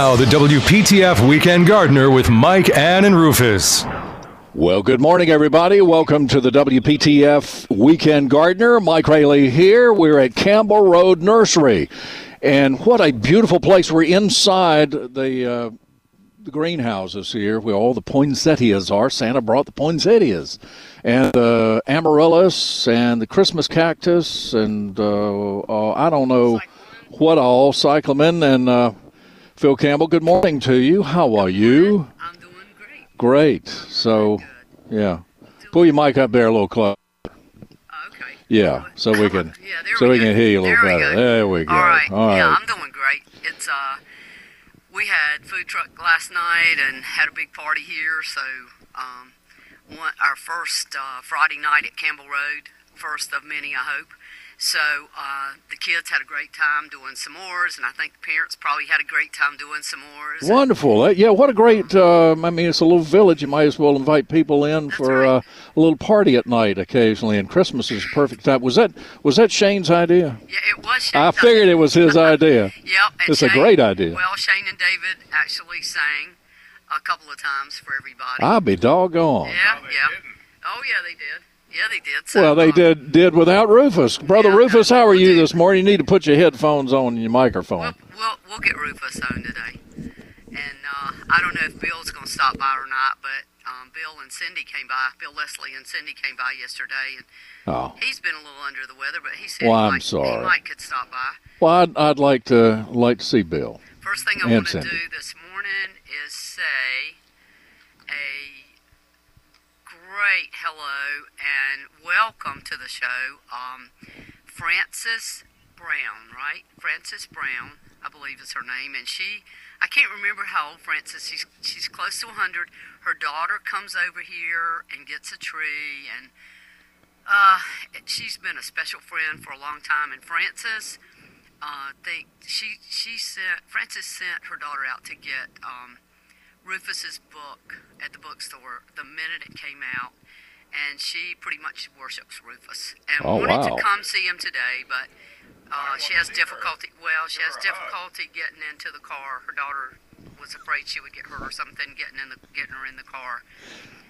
Now, the WPTF Weekend Gardener with Mike, Ann, and Rufus. Well, good morning, everybody. Welcome to the WPTF Weekend Gardener. Mike Raley here. We're at Campbell Road Nursery. And what a beautiful place. We're inside the, uh, the greenhouses here where all the poinsettias are. Santa brought the poinsettias. And the uh, amaryllis and the Christmas cactus and uh, uh I don't know what all, cyclamen and uh, Phil Campbell. Good morning to you. How are you? I'm doing great. Great. So, yeah. Pull your mic up there a little closer. Okay. Yeah, so we can Yeah, so we, go. can hear you a little there better. We. There we go. All right. All right. Yeah, I'm doing great. It's uh, we had food truck last night and had a big party here. So um, one, our first uh, Friday night at Campbell Road, first of many, I hope. So uh, the kids had a great time doing s'mores, and I think the parents probably had a great time doing s'mores. Wonderful. Uh, yeah, what a great. Uh, I mean, it's a little village. You might as well invite people in for right. uh, a little party at night occasionally, and Christmas is a perfect time. Was that was that Shane's idea? Yeah, it was. Shane I figured it was his idea. Yep. and It's a great idea. Well, Shane and David actually sang a couple of times for everybody. I'll be doggone. Yeah, yeah. Oh, yeah, they did. Yeah, they did. So, Well, they uh, did did without Rufus, brother Yeah, Rufus. How are we'll you do. this morning? You need to put your headphones on your microphone. We'll, we'll, we'll get Rufus on today. And uh, I don't know if Bill's going to stop by or not, but um, Bill and Cindy came by. Bill Leslie and Cindy came by yesterday, and Oh, he's been a little under the weather, but he said Well, he, I'm might, sorry. he might could stop by. well, I'd, I'd like to like to see Bill. First thing I And want to do this morning is say a great hello and welcome to the show. Um, Frances Brown, right? Frances Brown, I believe is her name, and she. I can't remember how old Frances. She's she's close to 100. Her daughter comes over here and gets a tree, and uh, she's been a special friend for a long time. And Frances, uh, they she she sent Frances sent her daughter out to get um, Rufus's book at the bookstore the minute it came out, and she pretty much worships Rufus and Oh, wanted wow. to come see him today, but uh, she has difficulty. Well, she has difficulty getting into the car. Her daughter was afraid she would get hurt or something getting in the getting her in the car.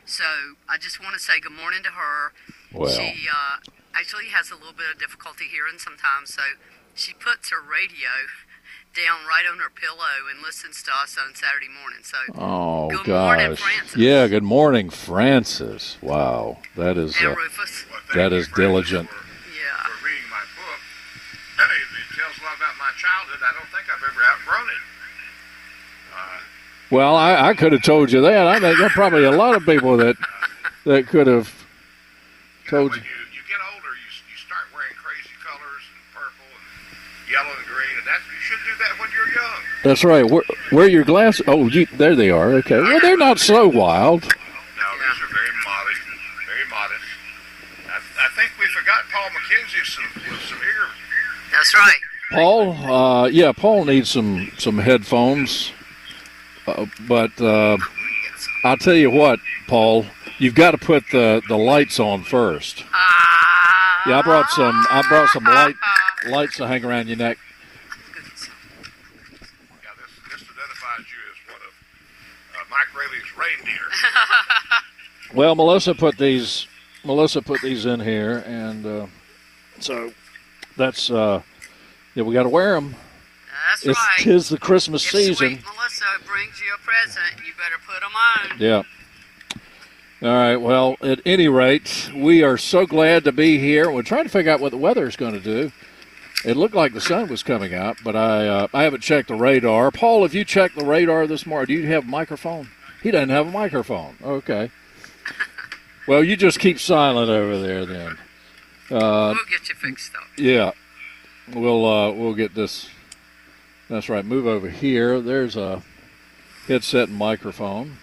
So I just want to say good morning to her. Well. She uh, actually has a little bit of difficulty hearing sometimes, so she puts her radio down right on her pillow and listens to us on Saturday morning. So Oh Good gosh. morning, Frances. Yeah, good morning, Frances. Wow, that is and uh, Rufus, that is diligent. yeah, for reading my book. It tells a lot about my childhood. I don't think I've ever outgrown it. Well, I, I could have told you that. I think there are probably a lot of people that that could have told you. you, you get older, you, you start wearing crazy colors and purple and yellow and green, and that's you should do that when you're young. That's right. Where, where your glasses? Oh, you, there they are. Okay. Well, they're not so wild. No, these are very modest, very modest. I, I think we forgot Paul McKenzie some with some ear. that's right. Paul, uh, yeah, Paul needs some some headphones. Uh, but uh, I'll tell you what, Paul, you've got to put the, the lights on first. Ah, Yeah, I brought some. I brought some light lights to hang around your neck. Yeah, this this identifies you as one of uh, Mike Raley's reindeer. Well, Melissa put these. Melissa put these in here, and uh, so that's. Uh, yeah, we got to wear them. that's It's right. tis the Christmas if season. Sweet Melissa brings you a present, you better put them on. Yeah. All right. Well, at any rate, we are so glad to be here. We're trying to figure out what the weather is going to do. It looked like the sun was coming out, but I uh, I haven't checked the radar. Paul, have you checked the radar this morning? Do you have a microphone? He doesn't have a microphone. Okay. Well, you just keep silent over there then. Uh, we'll get you fixed up. yeah. We'll uh, we'll get this. That's right. Move over here. There's a headset and microphone.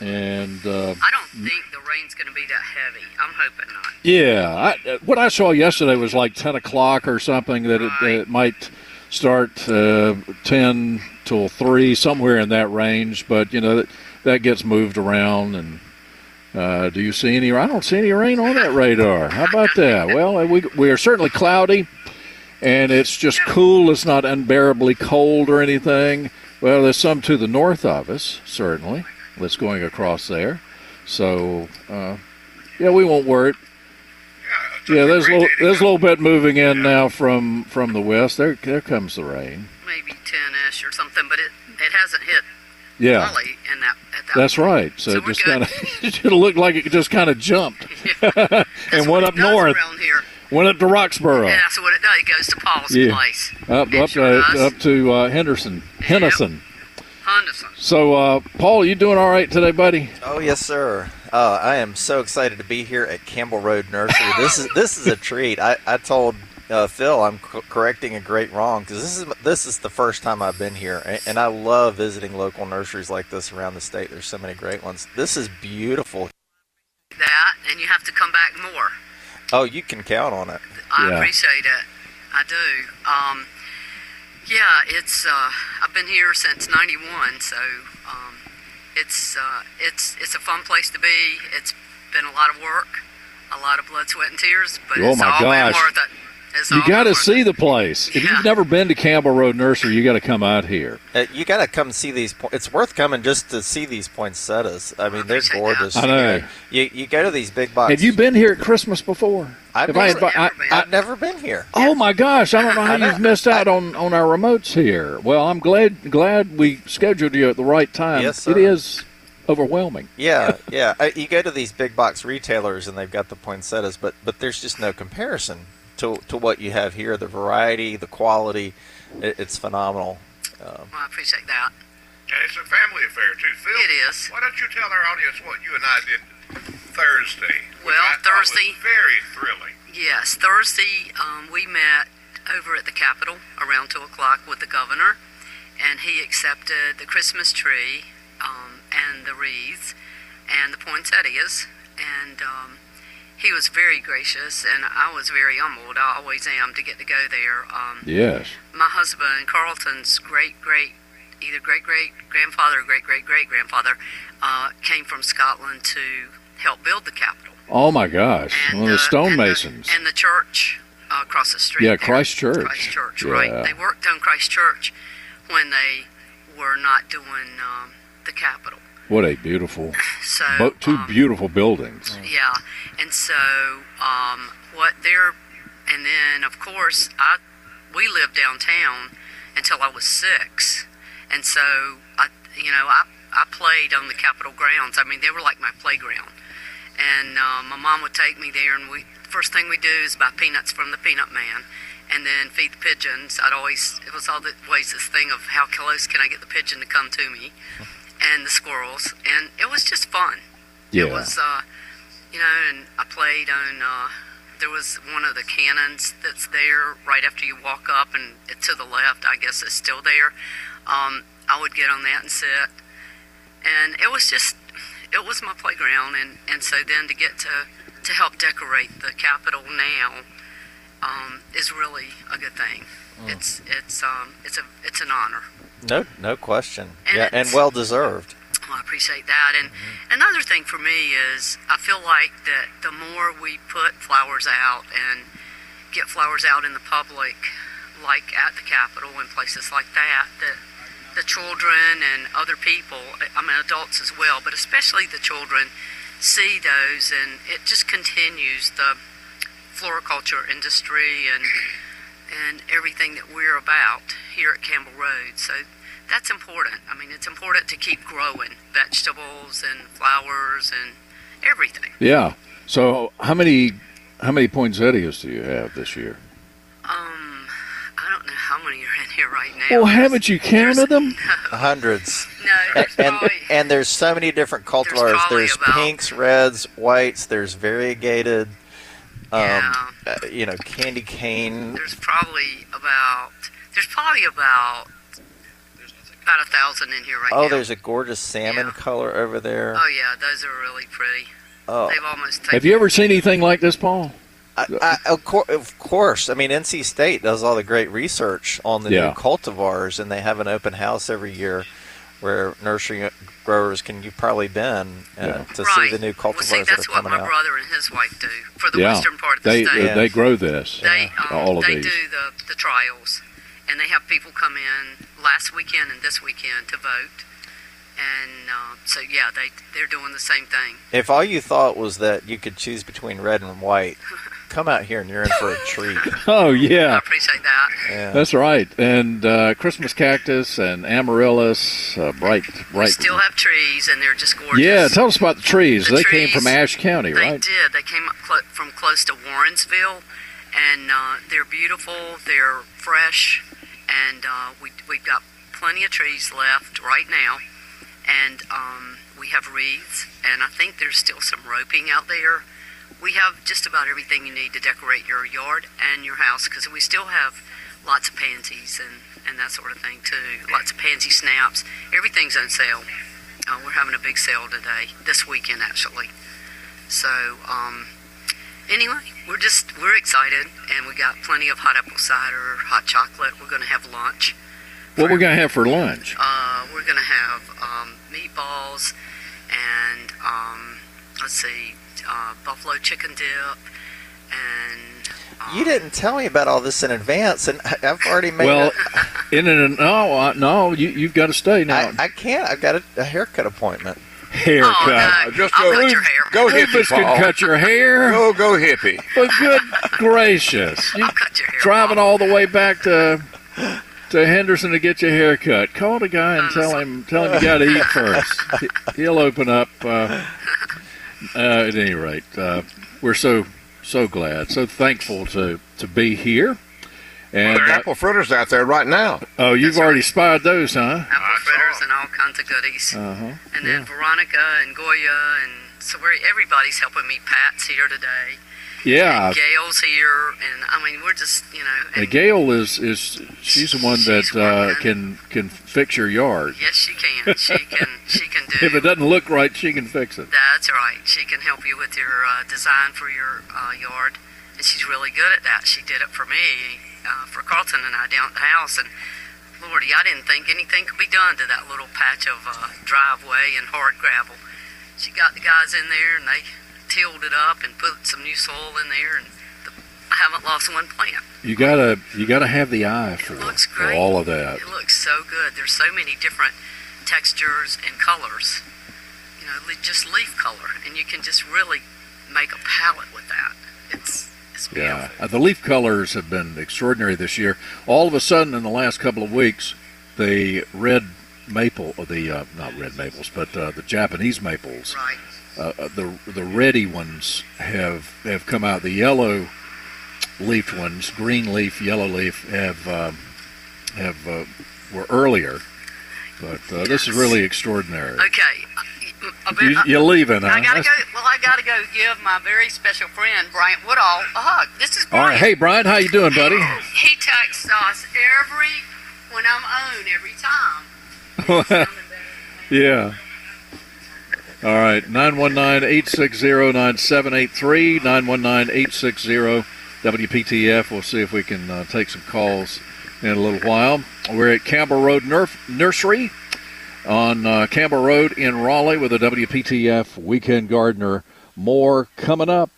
And uh, I don't think the rain's going to be that heavy. I'm hoping not. yeah, I, what I saw yesterday was like 10 o'clock or something that it, Right. it might start uh, 10 till 3, somewhere in that range. But, you know, that, that gets moved around. And uh, do you see any? I don't see any rain on that radar. How about that? Well, uh, we, we are certainly cloudy. and it's just cool. It's not unbearably cold or anything. Well, there's some to the north of us, certainly, that's going across there. So, uh, yeah, we won't worry. Yeah, Yeah, there's a little, there's a little bit moving in now from from the west. There there comes the rain. maybe 10-ish or something, but it, it hasn't hit Yeah, that at that that's point. right. So, So it just kind of it should look like it just kind of jumped Yeah. And went up north, went up to Roxboro, Yeah, that's what it does. It goes to Paul's Yeah. place. up up sure uh, up to uh, Henderson, Henderson. Henderson. So, uh, Paul, you doing all right today, buddy? Oh yes, sir. Uh, I am so excited to be here at Campbell Road Nursery. This is this is a treat. I, I told uh, Phil I'm co- correcting a great wrong because this is this is the first time I've been here, and, and I love visiting local nurseries like this around the state. There's so many great ones. This is beautiful. That, and you have to come back more. Oh, you can count on it. I Yeah. appreciate it. I do. Um, yeah, it's. Uh, I've been here since '91, so um, it's uh, it's it's a fun place to be. It's been a lot of work, a lot of blood, sweat, and tears, but Oh, it's my all gosh. been worth it. It's You got to see it. the place. If Yeah. you've never been to Campbell Road Nursery, you got to come out here. Uh, you got to come see these. Po- it's worth coming just to see these poinsettias. I mean, they're gorgeous. that. I know. You you go to these big box. Have you been here at Christmas before? I've If I never- I- been. I- I've never been here. oh my gosh! I don't know how you've missed out on, on our remotes here. Well, I'm glad glad we scheduled you at the right time. Yes, sir. It is overwhelming. Yeah, yeah. Uh, you go to these big box retailers and they've got the poinsettias, but but there's just no comparison to to what you have here. The variety, the quality, it, it's phenomenal. Um, Well, I appreciate that. And it's a family affair too, Phil. It is. Why don't you tell our audience what you and I did Thursday? Well, I thought was Thursday- very thrilling. Yes, Thursday um, we met over at the Capitol around two o'clock with the governor, and he accepted the Christmas tree um, and the wreaths and the poinsettias, and um, he was very gracious, and I was very humbled. I always am to get to go there. Um, Yes. my husband Carlton's great great either great great grandfather or great great great grandfather uh, came from Scotland to help build the Capitol. Oh my gosh! And, One of the uh, stonemasons. and the, and the church uh, across the street. Yeah, there. Christ Church. Christ Church, Yeah. right? They worked on Christ Church when they were not doing um, the Capitol. what a beautiful, So bo- two um, beautiful buildings. yeah, and so um, what they're, and then of course I, we lived downtown until I was six, and so I, you know, I I played on the Capitol grounds. I mean, they were like my playground, and uh, my mom would take me there, and we first thing we do is buy peanuts from the Peanut Man. And then feed the pigeons. I'd always, it was always this thing of how close can I get the pigeon to come to me, and the squirrels. And it was just fun. Yeah. It was, uh, you know, and I played on. Uh, there was one of the cannons that's there right after you walk up, and to the left, I guess it's still there. Um, I would get on that and sit, and it was just, it was my playground, and and so then to get to to help decorate the Capitol now, um, is really a good thing. It's it's um it's a it's an honor. no, no question. And yeah, and well deserved. Well, I appreciate that. And another thing for me is I feel like that the more we put flowers out and get flowers out in the public, like at the Capitol and places like that, that the children and other people, I mean adults as well, but especially the children, see those and it just continues the floriculture industry and and everything that we're about here at Campbell Road. So that's important. I mean, it's important to keep growing vegetables and flowers and everything. Yeah. So how many how many poinsettias do you have this year? Um, I don't know how many are in here right now. Well, haven't you counted them? Hundreds. No, there's and probably. and there's so many different cultivars. probably There's, about- pinks, reds, whites. There's variegated. Um, Yeah. uh, you know, candy cane. There's probably about. There's probably about. About a thousand in here right Oh, now. Oh, there's a gorgeous salmon Yeah. color over there. Oh yeah, those are really pretty. Oh, They've almost taken. Have you ever seen anything like this, Paul? I, I, of, cour- of course. I mean, NC State does all the great research on the Yeah. new cultivars, and they have an open house every year where nursery growers can. You've probably been uh, Yeah. to right. see the new cultivars well, cultivars see, that that's are what my out. brother and his wife do for the Yeah. western part of the They state. they grow this. They um, all of they these. do the the trials, and they have people come in last weekend and this weekend to vote. And uh, so, yeah, they they're doing the same thing. If all you thought was that you could choose between red and white, come out here and you're in for a treat. Oh I yeah, appreciate that. Yeah. that's right. And uh, Christmas cactus and amaryllis, uh, bright, We bright. still have trees, and they're just gorgeous. Yeah, tell us about the trees. The they came from Ashe County, They right? did. They came up clo- from close to Warrensville, and uh, they're beautiful. They're fresh, and uh, we we've got plenty of trees left right now, and um, we have wreaths, and I think there's still some roping out there. We have just about everything you need to decorate your yard and your house because we still have lots of pansies and, and that sort of thing too. Lots of pansy snaps. Everything's on sale. Uh, we're having a big sale today, this weekend actually. So, um, anyway, we're just we're excited, and we got plenty of hot apple cider, hot chocolate. We're going to have lunch. What we're gonna have for lunch? Uh, we're going to have um, meatballs and um, let's see, uh, buffalo chicken dip, and um, You didn't tell me about all this in advance, and I- I've already made. It. Well, a, in an no, uh, no, you you've got to stay now. I, I can't. I've got a, a haircut appointment. Haircut. Oh, no, Just I'll go- cut your hair. Go Rufus hippie, can cut your hair. Go, go hippie. But good gracious, you I'll cut your hair. driving Bob. all the way back to to Henderson to get your hair cut. Call the guy and tell him tell him you got to eat first. He- He'll open up. Uh, uh, at any rate, uh, we're so so glad, so thankful to to be here. And There are uh, apple fritters out there right now. oh, you've That's already spied those, huh? apple I fritters saw. and all kinds of goodies. Uh-huh. And then Veronica and Goya and so we're, everybody's helping me. Pat's here today. Yeah. And Gail's here, and I mean we're just you know. Gail is is she's the one that uh, can can fix your yard. Yes, she can. She can. She can do. If it doesn't look right, she can fix it. That's right. She can help you with your uh, design for your uh, yard, and she's really good at that. She did it for me, uh, for Carlton and I down at the house, and Lordy, I didn't think anything could be done to that little patch of uh, driveway and hard gravel. She got the guys in there, and they tilled it up and put some new soil in there, and the, I haven't lost one plant. You gotta you gotta have the eye for, for all of that. It looks so good. There's so many different textures and colors. You know, just leaf color, and you can just really make a palette with that. It's it's beautiful. Yeah, the leaf colors have been extraordinary this year. All of a sudden, in the last couple of weeks, the red maple, or the uh, not red maples, but uh, the Japanese maples, Right. Uh, uh, the the ready ones have have come out. The yellow leafed ones, green leaf, yellow leaf, have um, have uh, were earlier, but uh, this is really extraordinary. Okay. uh, You, you're leaving, huh? I gotta That's- go. Well, I gotta go give my very special friend Bryant Woodall a hug. This is All Bryant. right, hey Brian, how you doing, buddy? He texts us every when I'm on every time. Yeah. All right, 919-860-9783, 919-860-WPTF. We'll see if we can uh, take some calls in a little while. We're at Campbell Road Nur- Nursery on uh, Campbell Road in Raleigh with a WPTF Weekend Gardener. More coming up.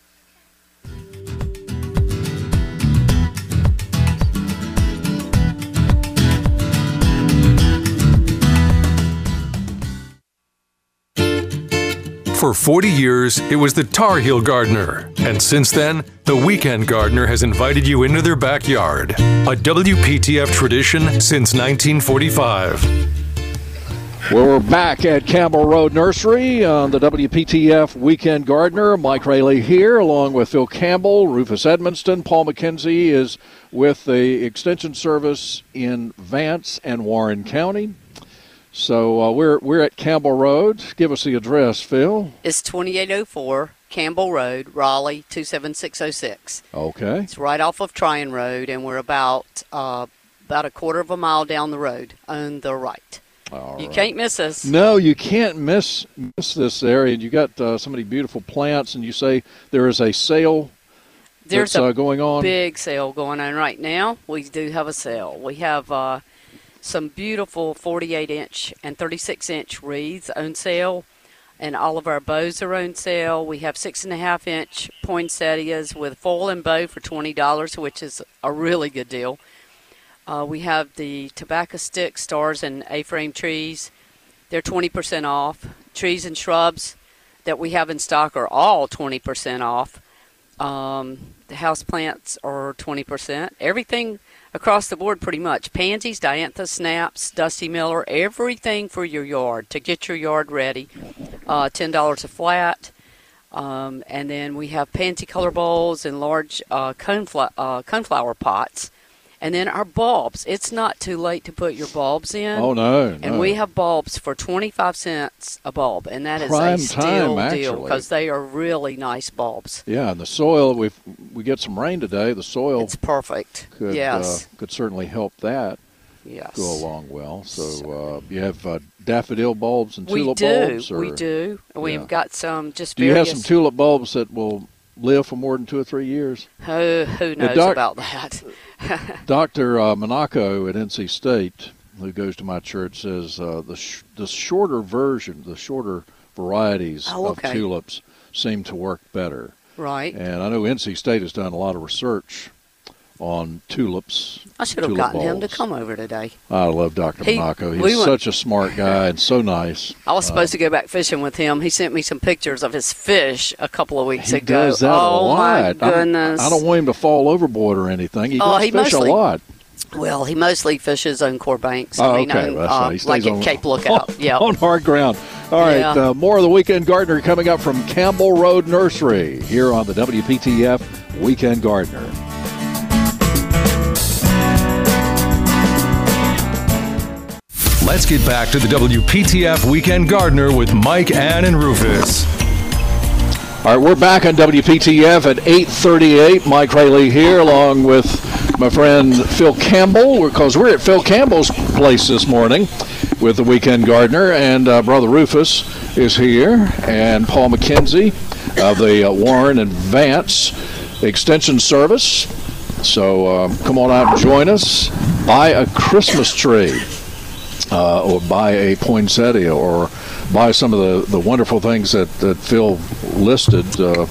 For 40 years, it was the Tar Heel Gardener. And since then, the Weekend Gardener has invited you into their backyard. A WPTF tradition since 1945. Well, we're back at Campbell Road Nursery on the WPTF Weekend Gardener. Mike Raley here, along with Phil Campbell, Rufus Edmisten. Paul McKenzie is with the Extension Service in Vance and Warren County. So uh, we're we're at Campbell Road. Give us the address, Phil. It's 2804 Campbell Road, Raleigh 27606. Okay. It's right off of Tryon Road, and we're about uh, about a quarter of a mile down the road on the right. All you right. can't miss us. No, you can't miss miss this area. And You got uh, so many beautiful plants, and you say there is a sale There's that's a uh, going on. big sale going on right now. We do have a sale. We have uh, some beautiful 48 inch and 36 inch wreaths on sale, and all of our bows are on sale. We have six and a half inch poinsettias with foil and bow for $20, which is a really good deal. Uh, we have the tobacco stick stars and A-frame trees. They're 20% off. Trees and shrubs that we have in stock are all 20% off. Um, the house plants are 20%. Everything across the board, pretty much. Pansies, diantha snaps, Dusty Miller, everything for your yard to get your yard ready. Uh, $10 a flat. Um, and then we have pansy color bowls and large uh, uh, pots. And then our bulbs. It's not too late to put your bulbs in. Oh no, And no. we have bulbs for 25 cents a bulb, and that is Prime a steal time, deal because they are really nice bulbs. yeah, and the soil we we get some rain today. The soil It's perfect. could yes. uh, could certainly help that yes. go along well. So uh, you have uh, daffodil bulbs and We tulip do. bulbs. Or we do. We've yeah. got some just Do you have some tulip bulbs that will live for more than two or three years? who, who knows doc- about that? Dr. Uh, Monaco at NC State, who goes to my church, says uh, the sh- the shorter version, the shorter varieties Oh, of tulips seem to work better. right. And I know NC State has done a lot of research on tulips. I should have tulip gotten him to come over today. I love Dr. He- Monaco. He's we went- such a smart guy and so nice. I was supposed to go back fishing with him. He sent me some pictures of his fish a couple of weeks He ago. does that oh a lot. my goodness! I don't want him to fall overboard or anything. He Oh, he fish mostly- a lot. Well, he mostly fishes on core banks. Oh, I mean, okay. on, uh, right. He stays like on, at Cape Lookout. yeah. on hard ground. All right, Yeah. uh, more of the Weekend Gardener coming up from Campbell Road Nursery here on the WPTF Weekend Gardener. Let's get back to the WPTF Weekend Gardener with Mike, Ann, and Rufus. All right, we're back on WPTF at 8:38. Mike Raley here, along with my friend Phil Campbell, because we're at Phil Campbell's place this morning with the Weekend Gardener, and uh, brother Rufus is here, and Paul McKenzie of the uh, Warren and Vance Extension Service. So uh, come on out and join us. Buy a Christmas tree uh, or buy a poinsettia or buy some of the, the wonderful things that, that Phil listed. Uh,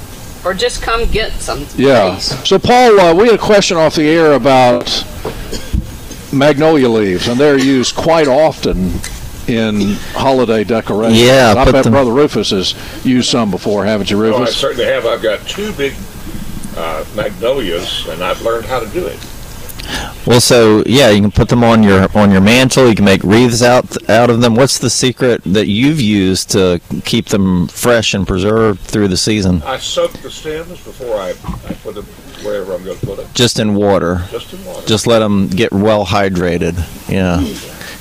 Or just come get some. yeah. please. So, Paul, uh, we had a question off the air about magnolia leaves, and they're used quite often in holiday decorations. Yeah, I bet them- Brother Rufus has used some before, haven't you, Rufus? Oh, I certainly have. I've got two big uh, magnolias, and I've learned how to do it. Well, so yeah, you can put them on your on your mantle. You can make wreaths out out of them. What's the secret that you've used to keep them fresh and preserved through the season? I soak the stems before I, I put them wherever I'm going to put them, Just in water. just in water. Just let them get well hydrated. Yeah.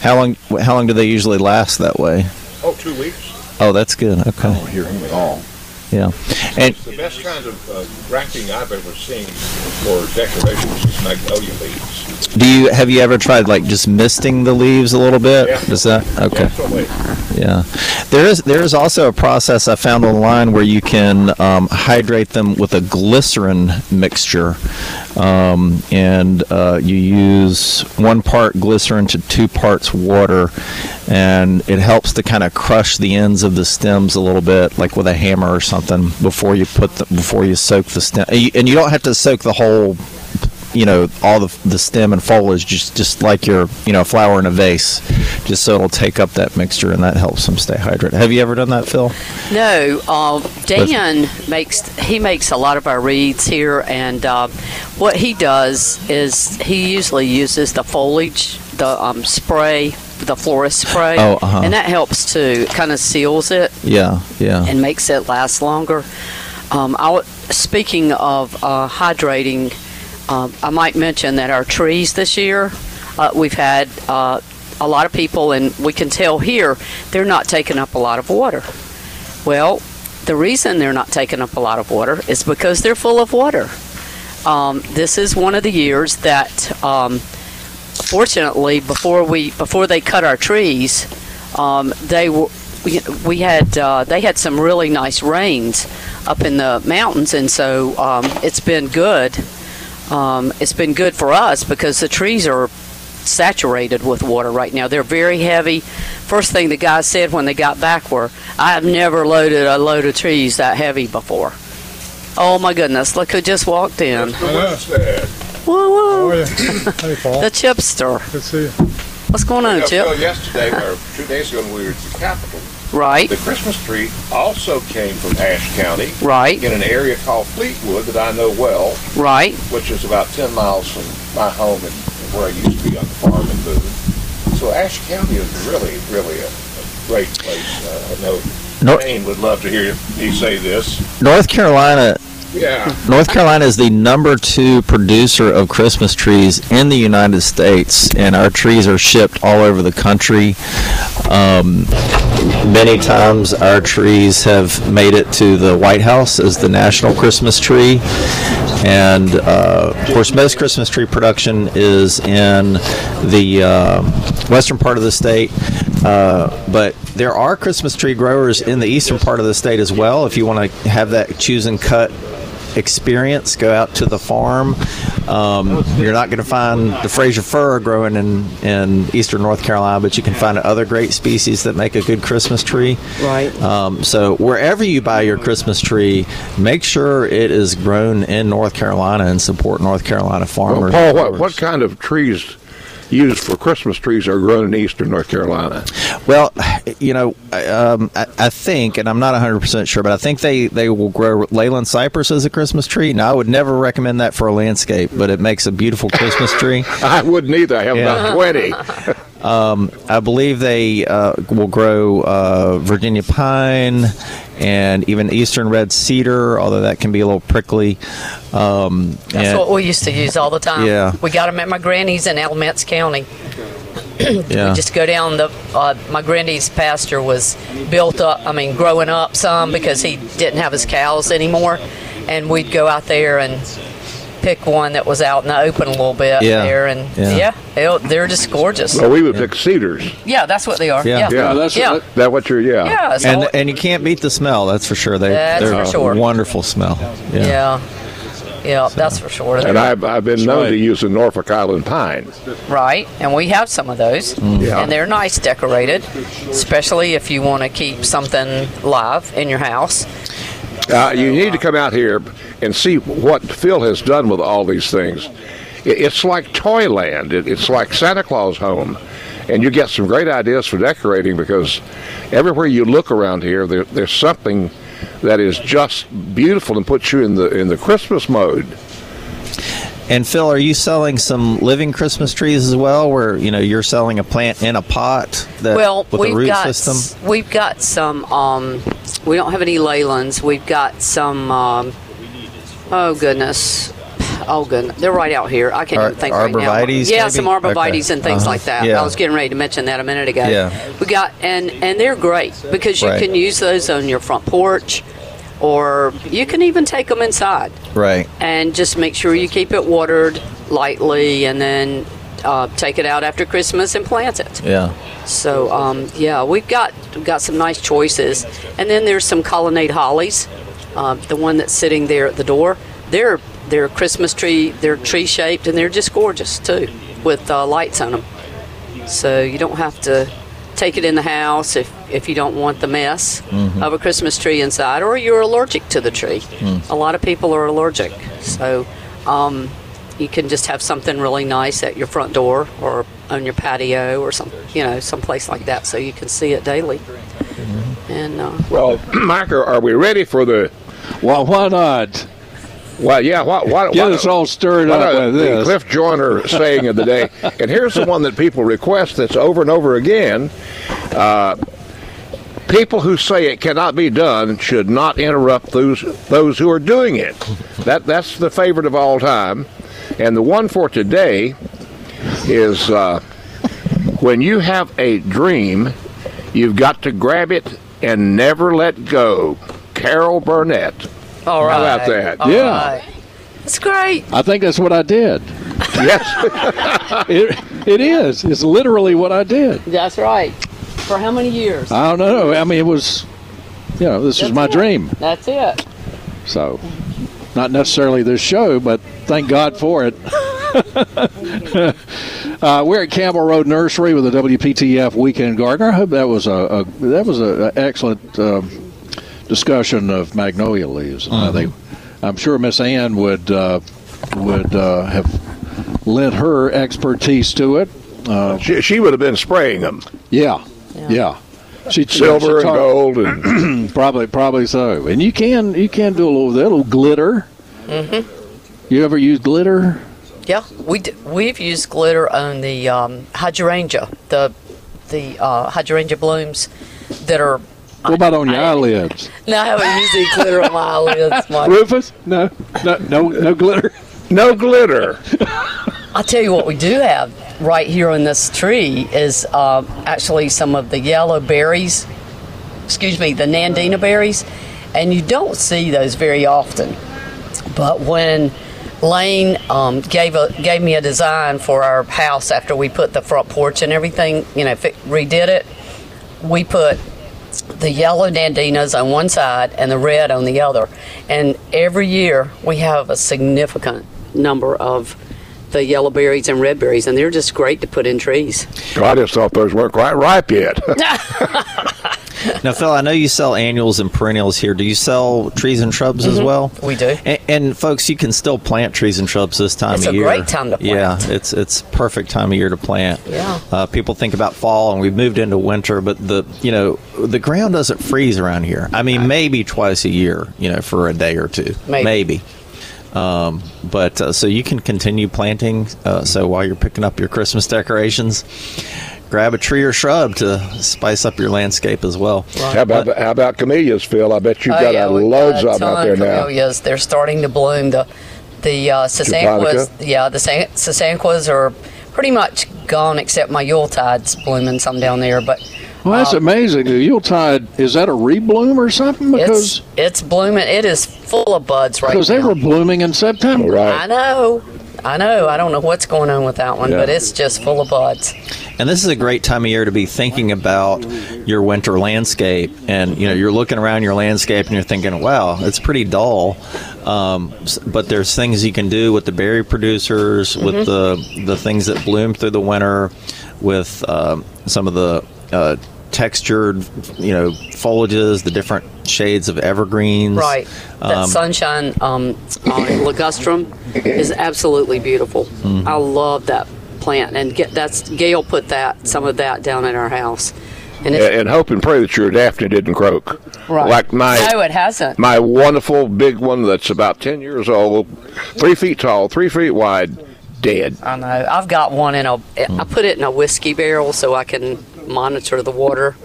How long? How long do they usually last that way? oh, two weeks. Oh, that's good. Okay. don't hear him at all. Yeah. And the best kind of uh, wrapping I've ever seen for decorations is magnolia leaves. do you have you ever tried like just misting the leaves a little bit? Yeah. Does that okay? Definitely. Yeah, there is there is also a process I found online where you can um, hydrate them with a glycerin mixture, um, and uh, you use one part glycerin to two parts water, and it helps to kind of crush the ends of the stems a little bit, like with a hammer or something, before you put the, before you soak the stem. And you, and you don't have to soak the whole you know all the the stem and foliage just just like your you know flower in a vase just so it'll take up that mixture and that helps them stay hydrated have you ever done that phil No, uh, Dan makes he makes a lot of our reeds here, and uh, what he does is he usually uses the foliage, the um, spray, the florist spray, Oh, uh-huh. and that helps too. It kind of seals it yeah yeah and makes it last longer. Um, I w- speaking of uh, hydrating, uh, I might mention that our trees this year, uh, we've had uh, a lot of people, and we can tell here they're not taking up a lot of water. Well, the reason they're not taking up a lot of water is because they're full of water. Um, this is one of the years that, um, fortunately, before we before they cut our trees, um, they were we, had uh, they had some really nice rains up in the mountains, and so um, it's been good. Um, it's been good for us because the trees are saturated with water right now. They're very heavy. First thing the guys said when they got back were, "I have never loaded a load of trees that heavy before." Oh my goodness! Look who just walked in. Mr. Winstead. Whoa, whoa. Hey, Paul. The chipster. Good to see you. What's going on, You know, Chip? Phil, yesterday or two days ago when we were at the Capitol, Right, the Christmas tree also came from Ashe County right, in an area called Fleetwood that I know well, right. which is about 10 miles from my home and where I used to be on the farm in Boone. So Ashe County is really, really a, a great place. Uh, I know Nor- Jane would love to hear you say this. North Carolina Yeah. North Carolina is the number two producer of Christmas trees in the United States, and our trees are shipped all over the country. Um, many times, our trees have made it to the White House as the national Christmas tree. And uh, of course, most Christmas tree production is in the uh, western part of the state. Uh, but there are Christmas tree growers in the eastern part of the state as well. If you want to have that choose and cut experience, go out to the farm. Um, you're not going to find the Fraser fir growing in, in eastern North Carolina, but you can find other great species that make a good Christmas tree. Right. Um, so wherever you buy your Christmas tree, make sure it is grown in North Carolina and support North Carolina farmers. Paul, what, what kind of trees used for Christmas trees are grown in eastern North Carolina? Well, you know, I- um, I, I think, and I'm not 100% sure, but I think they, they will grow Leyland cypress as a Christmas tree. Now, I would never recommend that for a landscape, but it makes a beautiful Christmas tree. I wouldn't either. I have Yeah. about 20. I believe they uh, will grow uh, Virginia pine and even eastern red cedar, although that can be a little prickly. Um, That's and- what we used to use all the time. Yeah. We got them at my granny's in Alamance County. yeah. We just go down the. Uh, my granny's pasture was built up. I mean, growing up some because he didn't have his cows anymore, and we'd go out there and pick one that was out in the open a little bit Yeah. there, and Yeah. yeah, they- they're just gorgeous. Well, we would pick cedars. Yeah, that's what they are. Yeah. Yeah, Yeah, that's- yeah. That what you're, yeah. Yeah, so- and and you can't beat the smell. That's for sure. They That's they're for sure. wonderful smell. Yeah. yeah, yeah, that's for sure. And I've, I've been known right. to use the Norfolk Island pine. Right, and we have some of those, mm. Yeah. and they're nice decorated, especially if you want to keep something live in your house. Uh, you need to come out here and see what Phil has done with all these things. It, it's like Toyland. It, it's like Santa Claus home. And you get some great ideas for decorating because everywhere you look around here, there, there's something that is just beautiful and puts you in the in the Christmas mode. And Phil, are you selling some living Christmas trees as well, where you know you're selling a plant in a pot that well, with we've a root got system? we've got some. Um, we don't have any Leylands. We've got some. Um, oh goodness. Oh goodness, they're right out here. I can't Ar- even think right now. Yeah, maybe? some arborvitaes Okay. and things Uh-huh. like that. Yeah. I was getting ready to mention that a minute ago. Yeah. We got and and they're great because you Right. can use those on your front porch, or you can even take them inside. Right. and just make sure you keep it watered lightly and then uh, take it out after Christmas and plant it. Yeah. So um, yeah, we've got we've got some nice choices, and then there's some colonnade hollies. Uh, the one that's sitting there at the door, they're they're Christmas tree, they're tree shaped, and they're just gorgeous too, with uh, lights on them. So you don't have to take it in the house if if you don't want the mess of a Christmas tree inside, or you're allergic to the tree. A lot of people are allergic, so. Um, you can just have something really nice at your front door or on your patio or some, you know, someplace like that, so you can see it daily. And uh, Well, Mike, are are we ready for the? Well, why not? Well, yeah. What? What? Get what- us all stirred What up are with the this. Cliff Joyner saying of the day, and here's the one that people request that's over and over again. Uh, people who say it cannot be done should not interrupt those those who are doing it. That that's the favorite of all time, and the one for today is uh, when you have a dream, you've got to grab it and never let go. Carol Burnett. all right, about that? all Yeah. right. it's great. I think that's what I did. Yes. It, it is. It's literally what I did. That's right. For how many years? I don't know. I mean, it was, you know, this was my it. dream. That's it. So, not necessarily this show, but thank God for it. uh, we're at Campbell Road Nursery with the WPTF Weekend Gardener. I hope that was a, a that was an excellent um, discussion of magnolia leaves. I think I'm sure Miss Ann would uh, would uh, have lent her expertise to it. Uh, She, she would have been spraying them, yeah, yeah. She silver she and talked- gold, and Probably, probably so. And you can you can do a little that, little glitter. Mm-hmm. You ever use glitter? Yeah, we d- we've used glitter on the um, hydrangea, the the uh, hydrangea blooms that are. What about on your I- eyelids? No, I haven't used any glitter on my eyelids. Mike. Rufus? No, no, no, no glitter. no glitter. I'll tell you what we do have right here on this tree is um, actually some of the yellow berries. Excuse me, the Nandina berries, and you don't see those very often. But when Lane um, gave a gave me a design for our house after we put the front porch and everything, you know, fi- redid it, we put the yellow nandinas on one side and the red on the other. And every year we have a significant number of the yellow berries and red berries, and they're just great to put in trees. I just thought those weren't quite ripe yet. Now, Phil, I know you sell annuals and perennials here. Do you sell trees and shrubs as well? Mm-hmm. We do. And, and folks, you can still plant trees and shrubs this time It's of year. It's a great time to Yeah, it's it's perfect time of year to plant. Yeah. Uh, people think about fall, and we've moved into winter, but the you know the ground doesn't freeze around here. I mean, maybe twice a year, you know, for a day or two, Maybe. Um, but uh, so you can continue planting. Uh, so while you're picking up your Christmas decorations, grab a tree or shrub to spice up your landscape as well. how about how about camellias, Phil? I bet you've Oh, got yeah, a loads got of them out there of now. camellias. They're starting to bloom. The the uh, sasanquas, yeah, the san- sasanquas are pretty much gone except my Yuletide's blooming some down there. But Well, that's amazing. The Yuletide is that a rebloom or something? Because it's it's blooming. It is full of buds right now. because they were blooming in September. Right. I know. I know. I don't know what's going on with that one, Yeah. but it's just full of buds. And this is a great time of year to be thinking about your winter landscape. And you know, you're looking around your landscape and you're thinking, "Wow, it's pretty dull." Um, but there's things you can do with the berry producers, with the the things that bloom through the winter, with um, some of the uh, textured, you know, foliages, the different shades of evergreens. Right. That Um, sunshine um, uh, ligustrum is absolutely beautiful. Mm-hmm. I love that plant, and get that's Gail put that some of that down in our house, and it's And hope and pray that your Daphne didn't croak. right. Like my no, it hasn't. my wonderful big one that's about ten years old, three feet tall, three feet wide, dead. I know. I've got one in a. I put it in a whiskey barrel so I can monitor the water.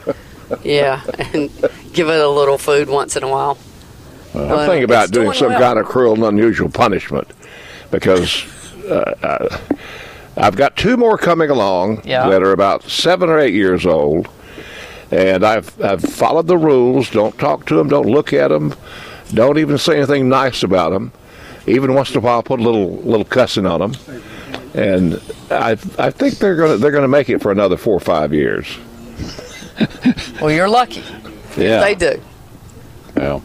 Yeah, and give it a little food once in a while. I'm thinking about doing doing some well. kind of cruel and unusual punishment because uh, uh, I've got two more coming along Yeah. that are about seven or eight years old, and I've I've followed the rules. Don't talk to them. Don't look at them. Don't even say anything nice about them. Even once in a while, put a little little cussing on them. And I I think they're gonna they're gonna make it for another four or five years. Well, you're lucky. Yeah. They do. Yeah.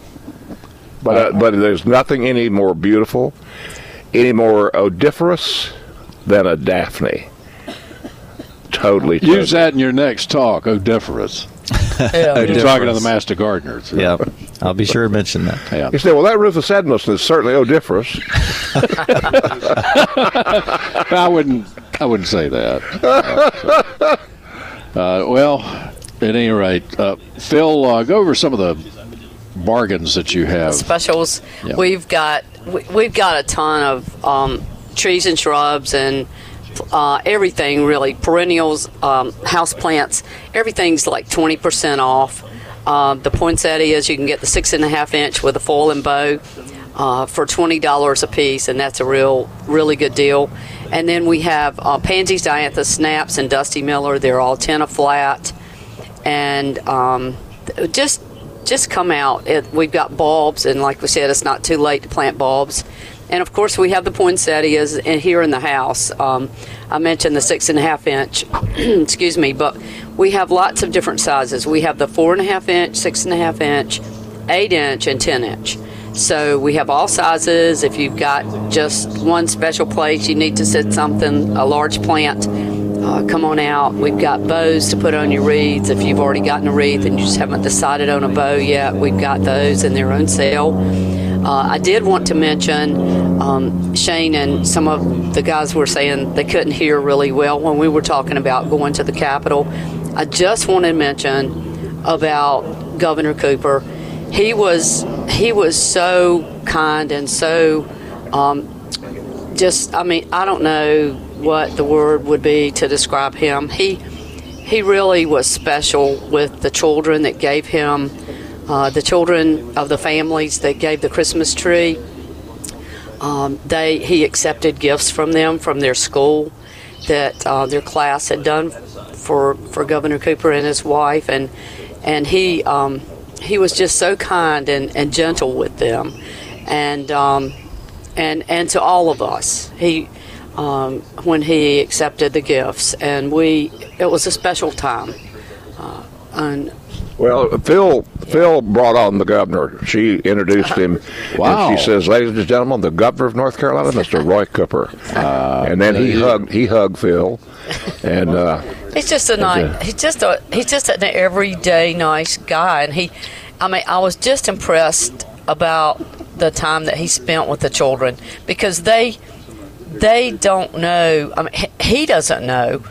But uh, but there's nothing any more beautiful, any more odoriferous than a Daphne. Totally. Use that in your next talk, odoriferous. Yeah. You're talking to the master gardeners. Yeah, I'll be sure to mention that. Yeah. You say, well, that Rufus Edmisten is certainly odoriferous. I wouldn't. I wouldn't say that. Uh, uh, well, at any rate, uh, Phil, uh, go over some of the bargains that you have. specials. Yeah. We've got we, we've got a ton of um, trees and shrubs and uh, everything really perennials, um, house plants. Everything's like twenty percent off. Um, the poinsettias you can get the six and a half inch with a foil and bow uh, for twenty dollars a piece, and that's a real really good deal. And then we have uh, pansies, dianthus, snaps, and dusty miller. They're all ten a flat and um, just just come out. It, we've got bulbs, and like we said, it's not too late to plant bulbs. And of course, we have the poinsettias in, here in the house. Um, I mentioned the six and a half inch, excuse me, but we have lots of different sizes. We have the four and a half inch, six and a half inch, eight inch, and ten inch. So we have all sizes. If you've got just one special place, you need to set something, a large plant, uh, come on out. We've got bows to put on your wreaths. If you've already gotten a wreath and you just haven't decided on a bow yet, we've got those in their own sale. Uh, I did want to mention um, Shane and some of the guys were saying they couldn't hear really well when we were talking about going to the Capitol. I just want to mention about Governor Cooper. He was he was so kind and so um, just I mean I don't know what the word would be to describe him. He he really was special with the children that gave him uh, the children of the families that gave the Christmas tree. Um, they he accepted gifts from them from their school that uh, their class had done for for Governor Cooper and his wife, and and he um, he was just so kind and, and gentle with them, and um, and and to all of us. He um, when he accepted the gifts, and we it was a special time. Uh, and Well, Phil Phil brought on the governor. She introduced him. Wow. And she says, "Ladies and gentlemen, the governor of North Carolina, Mr. Roy Cooper." and then he hugged he hugged Phil, and uh, He's just a nice. He's just a. He's just an everyday nice guy, and he. I mean, I was just impressed about the time that he spent with the children because they, they don't know. I mean, he- he doesn't know,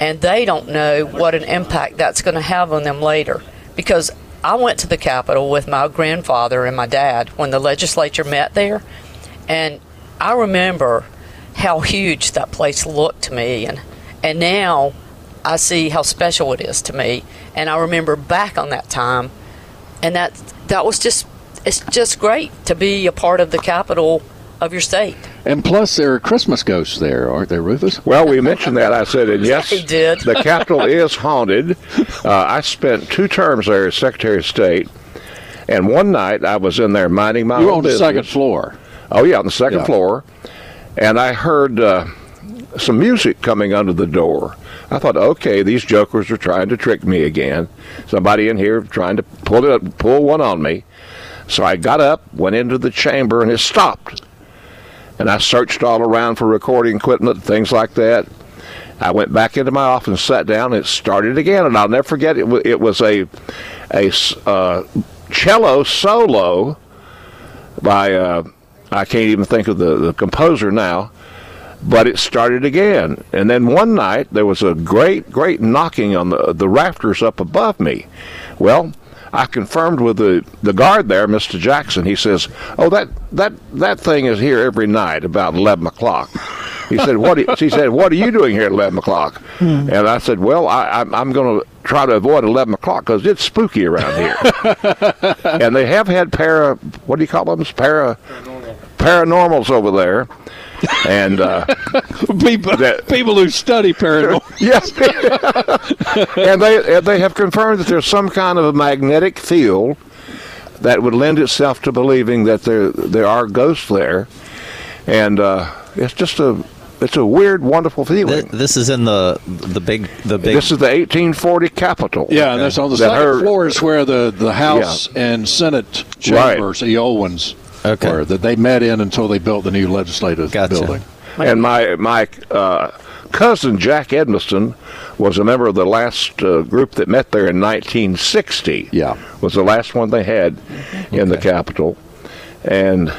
and they don't know what an impact that's going to have on them later. Because I went to the Capitol with my grandfather and my dad when the legislature met there, and I remember how huge that place looked to me, and and now I see how special it is to me, and I remember back on that time, and that that was just it's just great to be a part of the capital of your state. And plus, there are Christmas ghosts there, aren't there, Rufus? well, we mentioned that. I said, and yes, He did. the Capitol is haunted. Uh, I spent two terms there as Secretary of State, and one night I was in there minding my You're own on the second floor. Oh yeah, on the second Yeah. floor, and I heard uh, some music coming under the door. I thought, okay, these jokers are trying to trick me again. Somebody in here trying to pull it, pull one on me. So I got up, went into the chamber, and it stopped. And I searched all around for recording equipment, things like that. I went back into my office sat down. And it started again, and I'll never forget it. It was a uh, cello solo by uh, I can't even think of the, the composer now, but it started again. And then one night there was a great, great knocking on the the rafters up above me. Well, I confirmed with the, the guard there, Mr. Jackson. He says, "Oh, that that that thing is here every night about eleven o'clock." He said, "What?" are- He said, "What are you doing here at eleven o'clock?" Hmm. And I said, "Well, I, I'm, I'm going to try to avoid eleven o'clock because it's spooky around here." and they have had para. What do you call them? Para paranormals over there, and uh, People, That- people who study paranormal. yes, and they and they have confirmed that there's some kind of a magnetic field that would lend itself to believing that there there are ghosts there, and uh, it's just a it's a weird, wonderful Th- feeling. This is in the the big the big. This is the 1840 Capitol. Yeah, and that's on the That second her- floor is where the, the House and Senate chambers, the old ones, Okay. were that they met in until they built the new legislative Gotcha. building. And my my uh, cousin Jack Edmisten was a member of the last uh, group that met there in 1960. Yeah. was the last one they had in the Capitol, and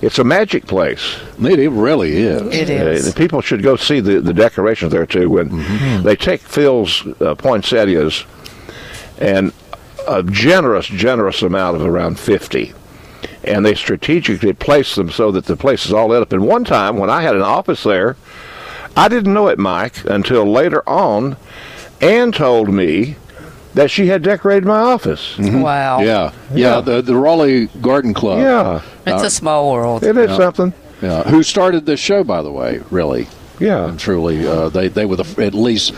it's a magic place. It, it really is. It Uh, people should go see the, the decorations there too. When they take Phil's uh, poinsettias and a generous, generous amount of around 50, and they strategically placed them so that the place is all lit up. And one time when I had an office there, I didn't know it, Mike, until later on. Ann told me that she had decorated my office. Wow. Yeah, yeah. The the Raleigh Garden Club. Yeah, It's a small world. it is Yeah. something. Yeah. Who started this show, by the way? Really Yeah. and truly, uh, they they were the at least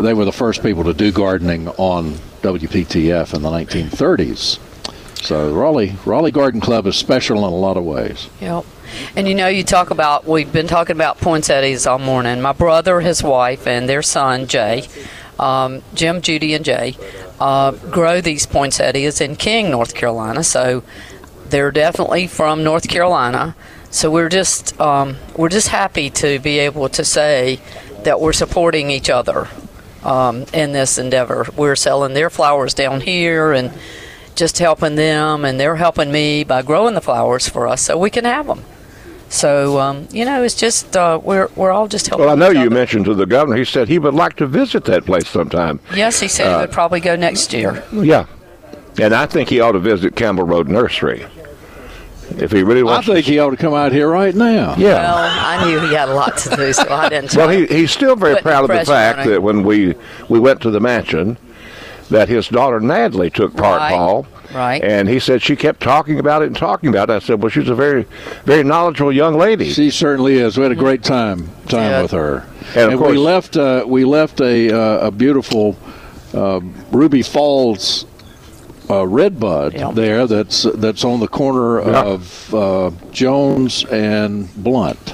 they were the first people to do gardening on WPTF in the 1930s. So Raleigh Raleigh Garden Club is special in a lot of ways. Yep. And you know, you talk about, we've been talking about poinsettias all morning. My brother, his wife, and their son, Jay, um, Jim, Judy, and Jay, uh, grow these poinsettias in King, North Carolina. So they're definitely from North Carolina. So we're just um, we're just happy to be able to say that we're supporting each other um, in this endeavor. We're selling their flowers down here and just helping them, and they're helping me by growing the flowers for us so we can have them. So um, you know, it's just uh, we're we're all just helping. Well, I know each you other. mentioned to the governor. He said he would like to visit that place sometime. Yes, he said he Uh, would probably go next year. Yeah, and I think he ought to visit Campbell Road Nursery if he really wants, I wants. think he ought to come out here right now. yeah. Well, I knew he had a lot to do, so I didn't. Well, he, he's still very proud of the fact that when we we went to the mansion, that his daughter Natalie took part, Right. Paul. Right. And he said she kept talking about it and talking about it. I said, well, she's a very, very knowledgeable young lady. She certainly is. We had a great time time Yeah. with her, And of we course- left uh, we left a uh, a beautiful uh, Ruby Falls uh, redbud Yeah. there. That's that's on the corner Yeah. of uh, Jones and Blunt.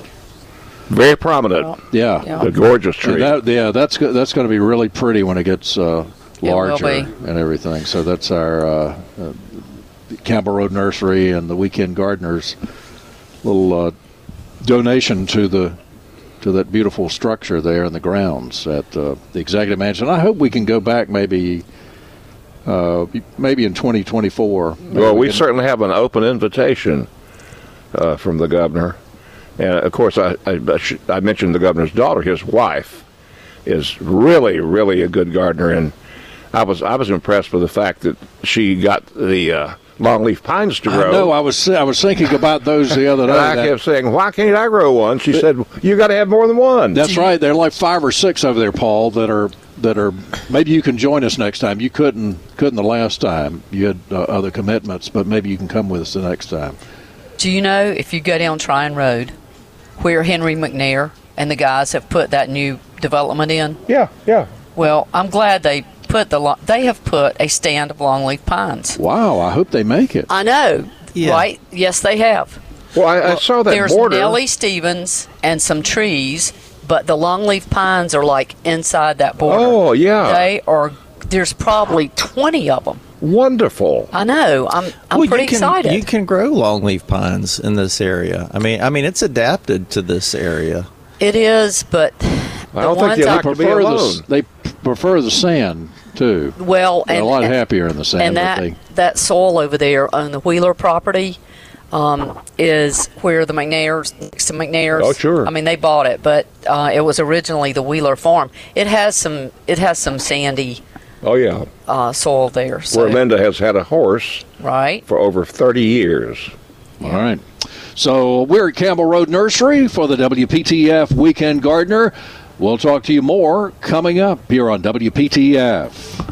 very prominent. Yeah, Yeah. A gorgeous tree. That, yeah, that's that's going to be really pretty when it gets uh, It will larger and everything. So that's our uh, uh, Campbell Road Nursery and the Weekend Gardeners little uh, donation to the to that beautiful structure there in the grounds at uh, the Executive Mansion. I hope we can go back maybe. Uh, maybe in 2024. Maybe well, we can- certainly have an open invitation uh, from the governor. And of course, I, I, I I mentioned the governor's daughter. His wife is really, really a good gardener, and I was I was impressed with the fact that she got the uh, longleaf pines to grow. No. I was I was thinking about those the other day. I kept saying, "Why can't I grow one?" She said, "You got to have more than one." That's right. There are like five or six over there, Paul, that are that are. Maybe you can join us next time. You couldn't couldn't the last time. You had uh, other commitments, but maybe you can come with us the next time. Do you know if you go down Tryon Road, where Henry McNair and the guys have put that new development in? yeah, yeah. Well, I'm glad they put the lo- they have put a stand of longleaf pines. Wow. I hope they make it. I know, Yeah. right? Yes, they have. Well, I, I saw that There's border. Nellie Stevens and some trees, but the longleaf pines are like inside that border. Oh, yeah. They are. There's probably 20 of them. Wonderful. I know. I'm. I'm Well, pretty you can, excited. You can grow longleaf pines in this area. I mean, I mean, it's adapted to this area. It is, but the I don't think ones you I like to be prefer the alone. they prefer the sand too. well, They're and a lot happier in the sand. and that they, that soil over there on the Wheeler property um, is where the McNairs next to McNairs. Oh, sure. I mean, they bought it, but uh, it was originally the Wheeler farm. It has some. It has some sandy Oh yeah. uh, soil there. So, Where Linda has had a horse right. for over 30 years. all right. So we're at Campbell Road Nursery for the WPTF Weekend Gardener. We'll talk to you more coming up here on WPTF.